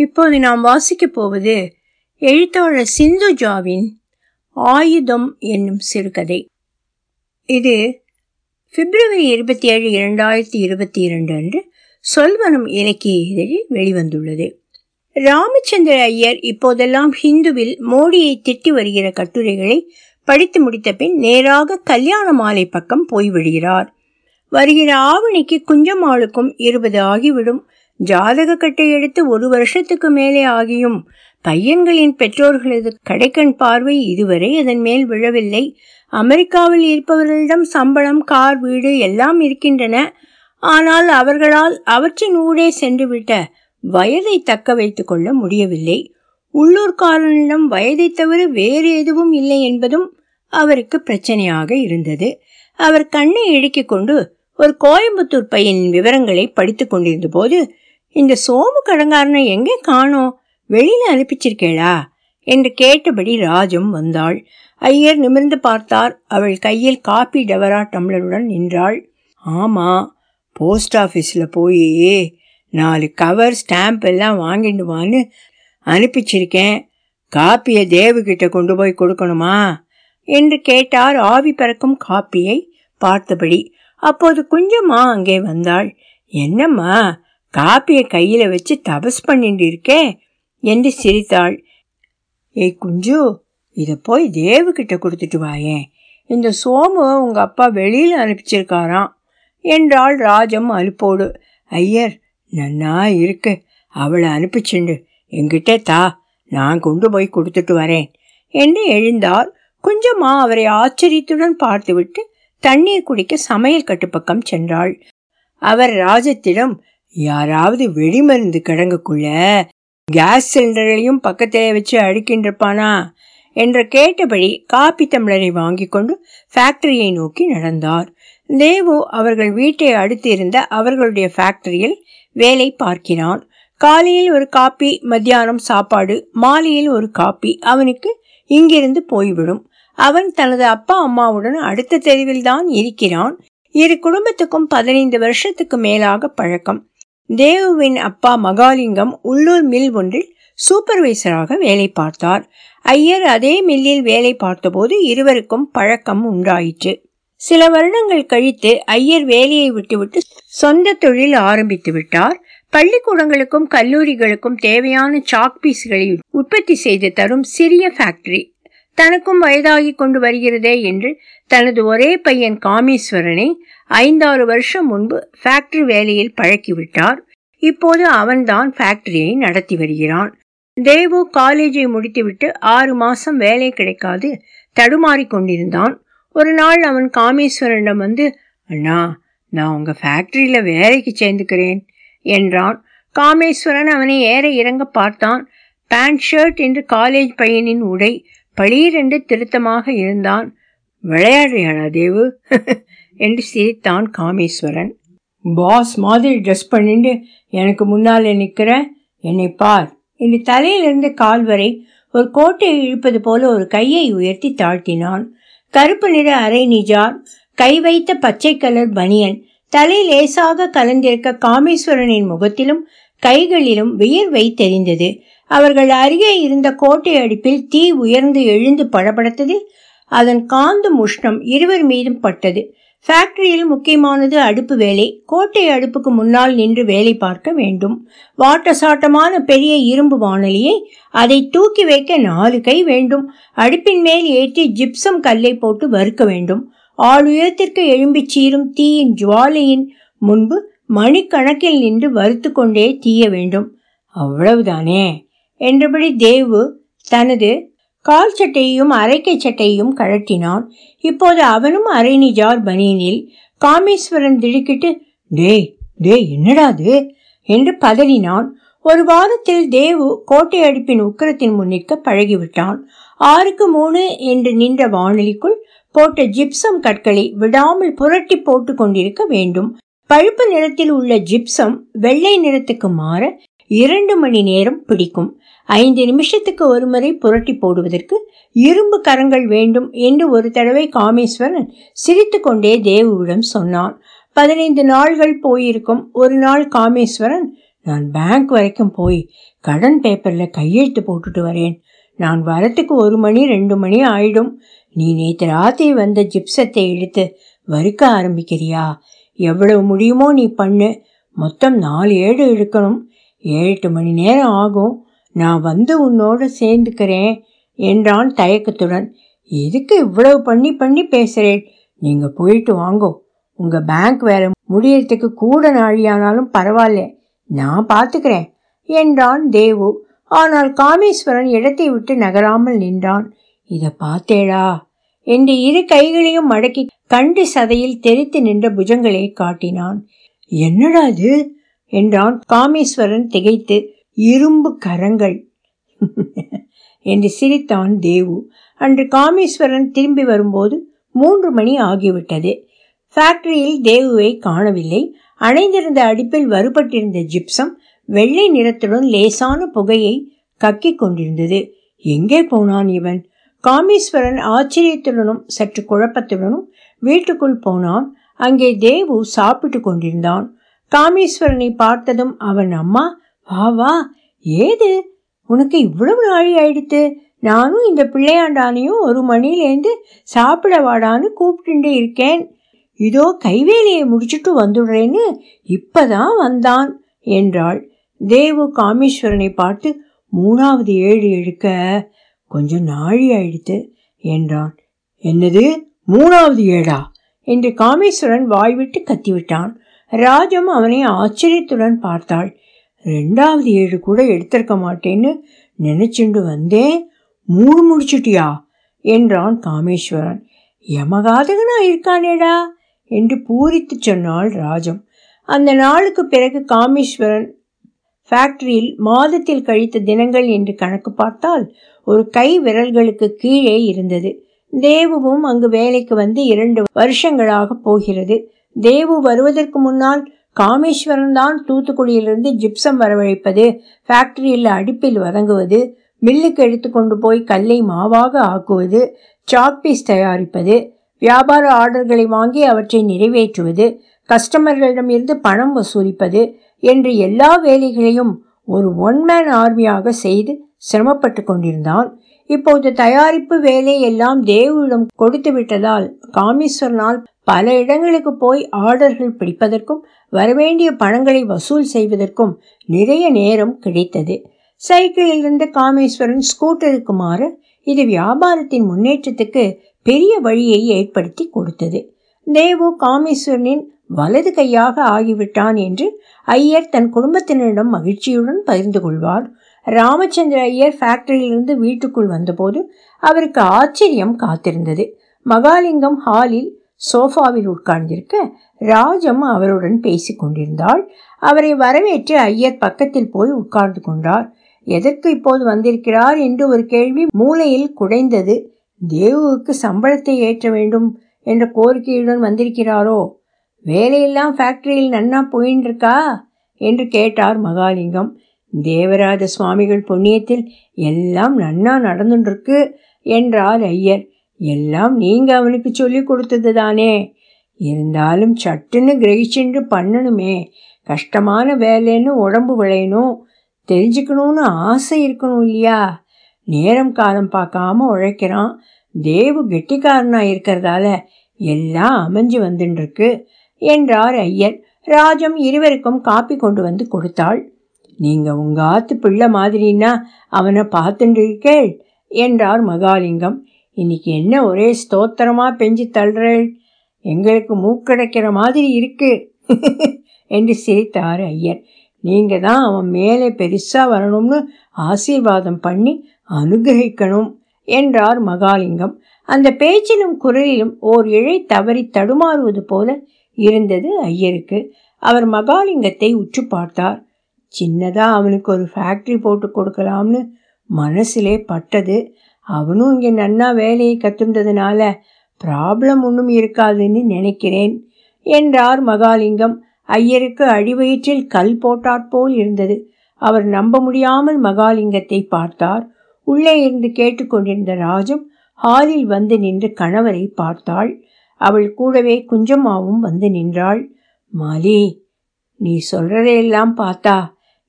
இப்போது நாம் வாசிக்கப் போவது எழுத்தாளர் சிந்துஜாவின் ஆயுதம் என்னும் சிறுகதை. இது பிப்ரவரி இருபத்தி ஏழு இரண்டாயிரத்தி இருபத்தி இரண்டு அன்று சொல்வனம் இலக்கிய இதழில் வெளிவந்துள்ளது. ராமச்சந்திர ஐயர் இப்போதெல்லாம் ஹிந்துவில் மோடியை திட்டி வருகிற கட்டுரைகளை படித்து முடித்த பின் நேராக கல்யாண மாலை பக்கம் போய்விடுகிறார் வருகிற ஆவணிக்கு குஞ்சமாளுக்கும் இருபது ஆகிவிடும். ஜாதக கட்டை எடுத்து ஒரு வருஷத்துக்கு மேலே ஆகியும் பையன்களின் பெற்றோர்களது கடைக்கண் பார்வை இதுவரை அதன் மேல் விழவில்லை. அமெரிக்காவில் இருப்பவர்களிடம் சம்பளம் கார் வீடு எல்லாம் இருக்கின்றன. ஆனால் அவர்களால் அவற்றின் ஊடே சென்றுவிட்ட வயதை தக்க வைத்துக் கொள்ள முடியவில்லை. உள்ளூர்காரனிடம் வயதை தவிர வேறு எதுவும் இல்லை என்பதும் அவருக்கு பிரச்சனையாக இருந்தது. அவர் கண்ணை இழுக்கிக் கொண்டு ஒரு கோயம்புத்தூர் பையனின் விவரங்களை படித்துக் கொண்டிருந்த போது இந்த சோமு கடங்காரனை எங்கே காணோம்? வெளியில அனுப்பிச்சிருக்கேளா? என்று கேட்டபடி ராஜம் வந்தாள். ஐயர் நிமிர்ந்து பார்த்தார். அவள் கையில் காப்பி டவரா டம்ளருடன் நின்றாள். ஆமா போஸ்ட் ஆஃபீஸில் போய் நாலு கவர் ஸ்டாம்ப் எல்லாம் வாங்கிடுவான்னு அனுப்பிச்சிருக்கேன். காப்பியை தேவுகிட்ட கொண்டு போய் கொடுக்கணுமா? என்று கேட்டார். ஆவி பறக்கும் காப்பியை பார்த்தபடி. அப்போது குஞ்சம்மா அங்கே வந்தாள். என்னம்மா காப்பியை கையில வச்சு தபஸ் பண்ணிட்டு இருக்கே என்று சிரித்தாள். ஏய் குஞ்சு இதை போய் தேவுகிட்ட கொடுத்துட்டு வாயேன் இந்த சோமு உங்க அப்பா வெளியில அனுப்பிச்சிருக்காராம் என்றாள் ராஜம் அலுப்போடு. ஐயர் நன்னா இருக்கு. அவளை அனுப்பிச்சுண்டு. என்கிட்ட தா. நான் கொண்டு போய் கொடுத்துட்டு வரேன் என்று எழுந்தார் குஞ்சம்மா அவரை ஆச்சரியத்துடன் பார்த்துவிட்டு தண்ணீர் குடிக்க சமையல் கட்டுப்பக்கம் சென்றாள். அவர் ராஜத்திடம் யாராவது வெடிமருந்து கிடங்குக்குள்ள கேஸ் சிலிண்டர்களையும் பக்கத்திலே வச்சு அடிக்கின்றிருப்பானா? என்று கேட்டபடி காப்பி தம்ளரை வாங்கி கொண்டு ஃபேக்டரியை நோக்கி நடந்தார். தேவு அவர்கள் வீட்டை அடுத்து இருந்த அவர்களுடைய ஃபேக்டரியில் வேலை பார்க்கிறான். காலையில் ஒரு காப்பி மத்தியானம் சாப்பாடு மாலையில் ஒரு காப்பி அவனுக்கு இங்கிருந்து போய்விடும். அவன் தனது அப்பா அம்மாவுடன் அடுத்த தெருவில் தான் இருக்கிறான். இரு குடும்பத்துக்கும் பதினைந்து வருஷத்துக்கு மேலாக பழக்கம். தேவுவின் அப்பா மகாலிங்கம் உள்ளூர் மில் ஒன்றில் சூப்பர்வைசராக வேலை பார்த்தார். ஐயர் அதே மில்லில் வேலை பார்த்தபோது இருவருக்கும் பழக்கம் உண்டாயிற்று. சில வருடங்கள் கழித்து ஐயர் வேலையை விட்டுவிட்டு சொந்த தொழில் ஆரம்பித்து விட்டார். பள்ளிக்கூடங்களுக்கும் கல்லூரிகளுக்கும் தேவையான சாக் பீஸ்களை உற்பத்தி செய்து தரும் சிறிய ஃபேக்டரி தனக்கும் வயதாகி கொண்டு வருகிறதே என்று தனது ஒரே பையன் காமேஸ்வரனை ஐந்தாறு வருஷம் முன்பு ஃபேக்டரி வேலையில் பழக்கிவிட்டார். இப்போது அவன்தான் ஃபேக்டரியை நடத்தி வருகிறான். தேவு காலேஜை முடித்துவிட்டு ஆறு மாசம் வேலை கிடைக்காது தடுமாறி கொண்டிருந்தான். ஒரு நாள் அவன் காமேஸ்வரனிடம் வந்து அண்ணா நான் உங்க ஃபேக்டரியில வேலைக்கு சேர்ந்துக்கிறேன் என்றான். காமேஸ்வரன் அவனை ஏற இறங்க பார்த்தான். பேண்ட் ஷர்ட் என்று காலேஜ் பையனின் உடை பளீரென்று திருத்தமாக இருந்தான். விளையாடுறியானா தேவு? என்று சிரித்தான் காமேஸ்வரன். பாஸ் மாதிரி ட்ரெஸ் பண்ணிட்டு எனக்கு முன்னால் நிற்கிற என்னை பார். என்று தலையிலிருந்து கால் வரை ஒரு கோட்டை இழுப்பது போல ஒரு கையை உயர்த்தி தாழ்த்தினான். கருப்பு நிற அரை நிஜார் கை வைத்த பச்சை கலர் பனியன் தலை லேசாக கலந்திருக்க காமேஸ்வரனின் முகத்திலும் கைகளிலும் வியர்வை தெரிந்தது. அவர்கள் அருகே இருந்த கோட்டை அடுப்பில் தீ உயர்ந்து எழுந்து படபடத்தது அதன் காந்த உஷ்ணம் இருவர் மீதும் பட்டது. ஃபேக்டரியில் முக்கியமானது அடுப்பு வேலை. கோட்டை அடுப்புக்கு முன்னால் நின்று வேலை பார்க்க வேண்டும். வாட்டசாட்டமான பெரிய இரும்பு வானலியை அதை தூக்கி வைக்க நாலு கை வேண்டும். அடுப்பின் மேல் ஏற்றி ஜிப்சம் கல்லை போட்டு வறுக்க வேண்டும். ஆளுயரத்திற்கு எழும்பிச் சீரும் தீயின் ஜுவாலையின் முன்பு மணிக்கணக்கில் நின்று வறுத்து கொண்டே தீய வேண்டும். அவ்வளவுதானே? என்றபடி தேவு தனது கால் சட்டையையும் அரைக்கை சட்டையையும் கழட்டினான் இப்போது அவனும் அரை நிஜார் பனியனில் காமேஸ்வரன் திடுக்கிட்டு டேய் டேய் என்னடாது என்று பதறினான். ஒரு வாரத்தில் தேவு கோட்டை அடுப்பின் உக்கரத்தின் முன்னிற்க பழகிவிட்டான். ஆறுக்கு மூணு என்று நின்ற வானொலிக்குள் போட்ட ஜிப்சம் கற்களை விடாமல் புரட்டி போட்டு கொண்டிருக்க வேண்டும். பழுப்பு நிறத்தில் உள்ள ஜிப்சம் வெள்ளை நிறத்துக்கு மாற இரண்டு மணி நேரம் பிடிக்கும். ஐந்து நிமிஷத்துக்கு ஒருமுறை புரட்டி போடுவதற்கு இரும்பு கரங்கள் வேண்டும் என்று ஒரு தடவை காமேஸ்வரன் சிரித்துக்கொண்டே தேவுவிடம் சொன்னான். பதினைந்து நாள்கள் போயிருக்கும். ஒரு நாள் காமேஸ்வரன் நான் பேங்க் வரைக்கும் போய் கடன் பேப்பரில் கையெழுத்து போட்டுட்டு வரேன். நான் வரத்துக்கு ஒரு மணி ரெண்டு மணி ஆயிடும். நீ நேற்று ராத்திரி வந்த ஜிப்சத்தை எடுத்து வறுக்க ஆரம்பிக்கிறியா? எவ்வளவு முடியுமோ நீ பண்ணு. மொத்தம் நாலு ஏடு எடுக்கணும் ஏழு எட்டு மணி நேரம் ஆகும். நான் வந்து உன்னோட சேர்ந்துக்கிறேன் என்றான் தயக்கத்துடன். எதுக்கு இவ்வளவு பண்ணி பண்ணி பேசுகிறேன் நீங்கள் போயிட்டு வாங்கோ. உங்கள் பேங்க் வேலை முடியறதுக்கு கூட நாழியானாலும் பரவாயில்ல. நான் பார்த்துக்கிறேன் என்றான் தேவு. ஆனால் காமேஸ்வரன் இடத்தை விட்டு நகராமல் நின்றான். இதை பார்த்தேடா என்று இரு கைகளையும் மடக்கி கண்டு சதையில் தெரித்து நின்ற புஜங்களை காட்டினான். என்னடா இது? என்றான் காமேஸ்வரன் திகைத்து. இரும்பு கரங்கள். என்று சிரித்தான் தேவு. அன்று காமேஸ்வரன் திரும்பி வரும்போது மூன்று மணி ஆகிவிட்டது. ஃபேக்டரியில் தேவுவை காணவில்லை. அணைந்திருந்த அடுப்பில் வறுபட்டிருந்த ஜிப்சம் வெள்ளை நிறத்துடன் லேசான புகையை கக்கிக் கொண்டிருந்தது. எங்கே போனான் இவன்? காமேஸ்வரன் ஆச்சரியத்துடனும் சற்று குழப்பத்துடனும் வீட்டுக்குள் போனான். அங்கே தேவு சாப்பிட்டு கொண்டிருந்தான். காமேஸ்வரனை பார்த்ததும் அவன் அம்மா வா ஏது? உனக்கு இவ்வளவு நாழி ஆயிடுத்து. நானும் இந்த பிள்ளையாண்டானையும் ஒரு மணிலேருந்து சாப்பிட வாடான்னு கூப்பிட்டு இருக்கேன். இதோ கைவேலியை முடிச்சுட்டு வந்துடுறேன்னு இப்பதான் வந்தான் என்றாள். தேவு காமேஸ்வரனை பார்த்து மூணாவது ஏழு எடுக்க கொஞ்சம் நாழி ஆயிடுத்து என்றான். என்னது? மூணாவது ஏழா? என்று காமேஸ்வரன் வாய்விட்டு கத்திவிட்டான். ராஜம் அவனை ஆச்சரியத்துடன் பார்த்தாள். ரெண்டாவது ஏழு கூட எடுத்திருக்க மாட்டேன்னு நினைச்சுண்டு வந்தேன். மூணு முடிச்சுட்டியா? என்றான் காமேஸ்வரன். யமகாதகனா இருக்கானேடா? என்று பூரித்து சொன்னாள் ராஜம். அந்த நாளுக்கு பிறகு காமேஸ்வரன் ஃபேக்டரியில் மாதத்தில் கழித்த தினங்கள் என்று கணக்கு பார்த்தால் ஒரு கை விரல்களுக்கு கீழே இருந்தது. தேவுவும் அங்கு வேலைக்கு வந்து இரண்டு வருஷங்களாக போகிறது. தேவு வருவதற்கு முன்னால் காமேஸ்வரன் தான் தூத்துக்குடியிலிருந்து ஜிப்சம் வரவழைப்பது ஃபேக்டரியில் அடுப்பில் வதங்குவது மில்லுக்கு எடுத்துக்கொண்டு போய் கல்லை மாவாக ஆக்குவது சாக்பீஸ் தயாரிப்பது வியாபார ஆர்டர்களை வாங்கி அவற்றை நிறைவேற்றுவது கஸ்டமர்களிடமிருந்து பணம் வசூலிப்பது என்று எல்லா வேலைகளையும் ஒரு ஒன் மேன் ஆர்மியாக செய்து சிரமப்பட்டு கொண்டிருந்தான். இப்போது தயாரிப்பு வேலை எல்லாம் தேவுவிடம் கொடுத்து விட்டதால் காமேஸ்வரனால் பல இடங்களுக்கு போய் ஆர்டர்கள் பிடிப்பதற்கும் வரவேண்டிய பணங்களை வசூல் செய்வதற்கும் நிறைய நேரம் கிடைத்தது. சைக்கிளில் இருந்து காமேஸ்வரன் ஸ்கூட்டருக்கு மாற இது வியாபாரத்தின் முன்னேற்றத்துக்கு பெரிய வழியை ஏற்படுத்தி கொடுத்தது. தேவு காமேஸ்வரனின் வலது கையாக ஆகிவிட்டான் என்று ஐயர் தன் குடும்பத்தினரிடம் மகிழ்ச்சியுடன் பகிர்ந்து கொள்வார். ராமச்சந்திர ஐயர் ஃபேக்டரியிலிருந்து வீட்டுக்குள் வந்தபோது அவருக்கு ஆச்சரியம் காத்திருந்தது. மகாலிங்கம் ஹாலில் சோஃபாவில் உட்கார்ந்திருக்க ராஜம் அவருடன் பேசி கொண்டிருந்தாள். அவரை வரவேற்று ஐயர் பக்கத்தில் போய் உட்கார்ந்து கொண்டார். எதற்கு இப்போது வந்திருக்கிறார்? என்று ஒரு கேள்வி மூலையில் குடைந்தது. தேவுவுக்கு சம்பளத்தை ஏற்ற வேண்டும் என்ற கோரிக்கையுடன் வந்திருக்கிறாரோ? வேலையெல்லாம் ஃபேக்டரியில் நன்னா போயின்னு இருக்கா என்று கேட்டார் மகாலிங்கம். தேவராஜ சுவாமிகள் புண்ணியத்தில் எல்லாம் நன்னா நடந்துருக்கு என்றார் ஐயர். எல்லாம் நீங்க அவனுக்கு சொல்லி கொடுத்தது தானே. இருந்தாலும் சட்டுன்னு கிரகிச்சென்று பண்ணணுமே. கஷ்டமான வேலைன்னு உடம்பு விளையணும். தெரிஞ்சுக்கணும்னு ஆசை இருக்கணும் இல்லையா? நேரம் காலம் பார்க்காம உழைக்கிறான். தேவு கெட்டிக்காரனாக இருக்கிறதால எல்லாம் அமைஞ்சு வந்துட்டுருக்கு என்றார் ஐயர். ராஜம் இருவருக்கும் காப்பி கொண்டு வந்து கொடுத்தாள். நீங்கள் உங்கள் ஆத்து பிள்ளை மாதிரின்னா அவனை பார்த்துட்டு இருக்கேள் என்றார் மகாலிங்கம். இன்னைக்கு என்ன ஒரே ஸ்தோத்திரமாக பெஞ்சு தள்ளுறேள்? எங்களுக்கு மூக்கடைக்கிற மாதிரி இருக்கு என்று சிரித்தார் ஐயர். நீங்கள் தான் அவன் மேலே பெருசாக வரணும்னு ஆசீர்வாதம் பண்ணி அனுகிரகிக்கணும் என்றார் மகாலிங்கம். அந்த பேச்சிலும் குரலிலும் ஓர் இழை தவறி தடுமாறுவது போல இருந்தது ஐயருக்கு. அவர் மகாலிங்கத்தை உற்று பார்த்தார். சின்னதாக அவனுக்கு ஒரு ஃபேக்ட்ரி போட்டு கொடுக்கலாம்னு மனசிலே பட்டது. அவனும் இங்கே நன்னா வேலையை கத்துண்டதுனால ப்ராப்ளம் ஒன்றும் இருக்காதுன்னு நினைக்கிறேன் என்றார் மகாலிங்கம். ஐயருக்கு அடிவயிற்றில் கல் போட்டாற்போல் இருந்தது. அவர் நம்ப முடியாமல் மகாலிங்கத்தை பார்த்தார். உள்ளே இருந்து கேட்டுக்கொண்டிருந்த ராஜம் ஹாலில் வந்து நின்று கணவரை பார்த்தாள். அவள் கூடவே குஞ்சம்மாவும் வந்து நின்றாள். மாலி நீ சொல்றதையெல்லாம் பார்த்தா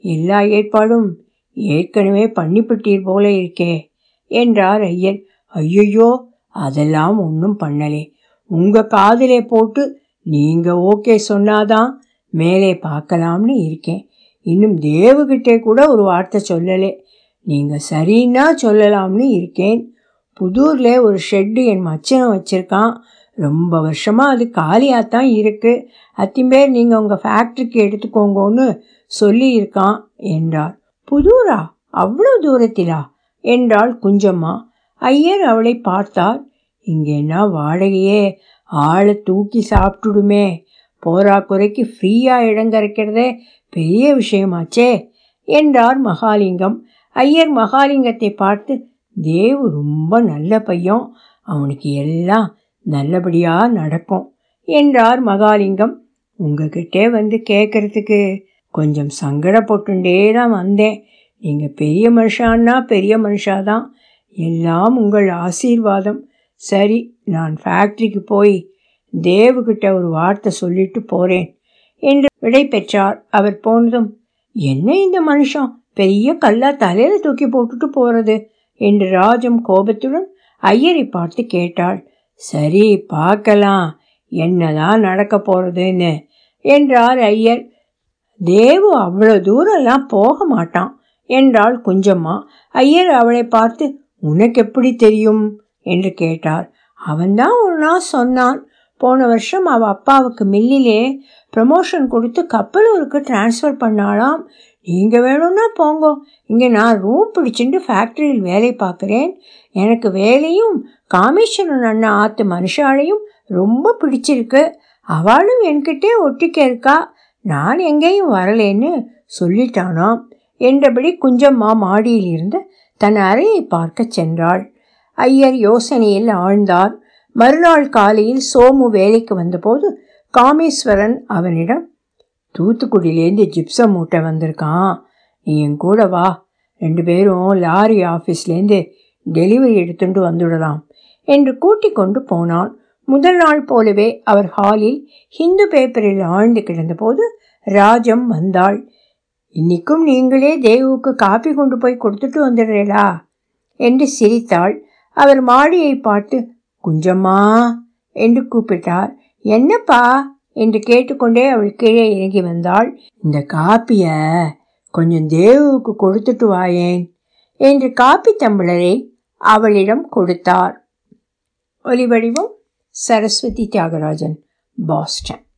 எல்லா ஏற்பாடும் ஏற்கனவே பண்ணிவிட்டீர் போல இருக்கே என்றார் ஐயர் ஐயையோ அதெல்லாம் ஒன்றும் பண்ணலே. உங்க காதிலே போட்டு நீங்க ஓகே சொன்னாதான் மேலே பார்க்கலாம்னு இருக்கேன். இன்னும் தேவுகிட்டே கூட ஒரு வார்த்தை சொல்லலே. நீங்க சரின்னா சொல்லலாம்னு இருக்கேன். புதூரில் ஒரு ஷெட்டு என் மச்சனை வச்சுருக்கான். ரொம்ப வருஷமாக அது காலியாக தான் இருக்குது இருக்கு. அத்திம்பேர் நீங்கள் உங்கள் ஃபேக்ட்ரிக்கு எடுத்துக்கோங்கன்னு சொல்லியிருக்கான் என்றார் புதூரா? அவ்வளோ தூரத்திலா? என்றாள் குஞ்சம்மா. ஐயர் அவளை பார்த்தார். இங்கேனா வாடகையே? ஆளை தூக்கி சாப்பிட்டுடுமே. போரா குறைக்கு ஃப்ரீயா இடம் கிடைக்கிறதே பெரிய விஷயமாச்சே என்றார் மகாலிங்கம். ஐயர் மகாலிங்கத்தை பார்த்து தேவு ரொம்ப நல்ல பையன். அவனுக்கு எல்லாம் நல்லபடியாக நடக்கும் என்றார் மகாலிங்கம். உங்ககிட்டே வந்து கேட்கறதுக்கு கொஞ்சம் சங்கடப்பட்டுண்டே தான் வந்தேன். நீங்கள் பெரிய மனுஷான்னா பெரிய மனுஷாதான். எல்லாம் உங்கள் ஆசீர்வாதம். சரி நான் ஃபேக்ட்ரிக்கு போய் தேவுகிட்ட ஒரு வார்த்தை சொல்லிட்டு போகிறேன் என்று விடை பெற்றார். அவர் போனதும் என்ன இந்த மனுஷன்? பெரிய கல்லா தலையில தூக்கி போட்டுட்டு போறது? என்று ராஜம் கோபத்துடன் ஐயரை பார்த்து கேட்டாள். சரி பார்க்கலாம். என்னதான் நடக்க போறதுன்னு? என்றார் ஐயர். தேவு அவ்வளோ தூரம்லாம் போக மாட்டான் என்றாள் குஞ்சம்மா. ஐயர் அவளை பார்த்து உனக்கு எப்படி தெரியும்? என்று கேட்டார். அவன்தான் ஒரு நாள் சொன்னான். போன வருஷம் அவ அப்பாவுக்கு மில்லிலே ப்ரமோஷன் கொடுத்து கப்பலூருக்கு டிரான்ஸ்ஃபர் பண்ணாலாம் நீங்கள் வேணும்னா போங்கோ. இங்கே நான் ரூம் பிடிச்சிட்டு ஃபேக்ட்ரியில் வேலை பார்க்குறேன். எனக்கு வேலையும் காமேஸ்வரன் அண்ணா ஆத்து மனுஷாலையும் ரொம்ப பிடிச்சிருக்கு. அவளும் என்கிட்டே ஒட்டிக்க இருக்கா நான் எங்கேயும் வரலேன்னு சொல்லிட்டானாம் என்றபடி குஞ்சம்மா மாடியில் இருந்து தன் அறையை பார்க்க சென்றாள். ஐயர் யோசனையில் ஆழ்ந்தார். மறுநாள் காலையில் சோமு வேலைக்கு வந்தபோது காமேஸ்வரன் அவனிடம் தூத்துக்குடியிலேருந்து ஜிப்சம் மூட்டை வந்திருக்கான். நீ என் கூட வா. ரெண்டு பேரும் லாரி ஆஃபீஸ்லேருந்து டெலிவரி எடுத்துட்டு வந்துடலாம். என்று கூட்டிக் கொண்டு போனான். முதல் நாள் போலவே அவர் ஹாலில் ஹிந்து பேப்பரில் ஆழ்ந்து கிடந்தபோது ராஜம் வந்தாள். இன்னைக்கும் நீங்களே தேவுக்கு காப்பி கொண்டு போய் கொடுத்துட்டு வந்துடுறீளா என்று சிரித்தாள். அவர் மாடியை பார்த்து குஞ்சம்மா என்று கூப்பிட்டார். என்னப்பா? என்று கேட்டுக்கொண்டே அவள் கீழே இறங்கி வந்தாள். இந்த காப்பிய கொஞ்சம் தேவுக்கு கொடுத்துட்டு வாயேன் என்று காப்பி தம்பளரை அவளிடம் கொடுத்தார். ஒலிவடிவம் Saraswati Tyagarajan, Boston.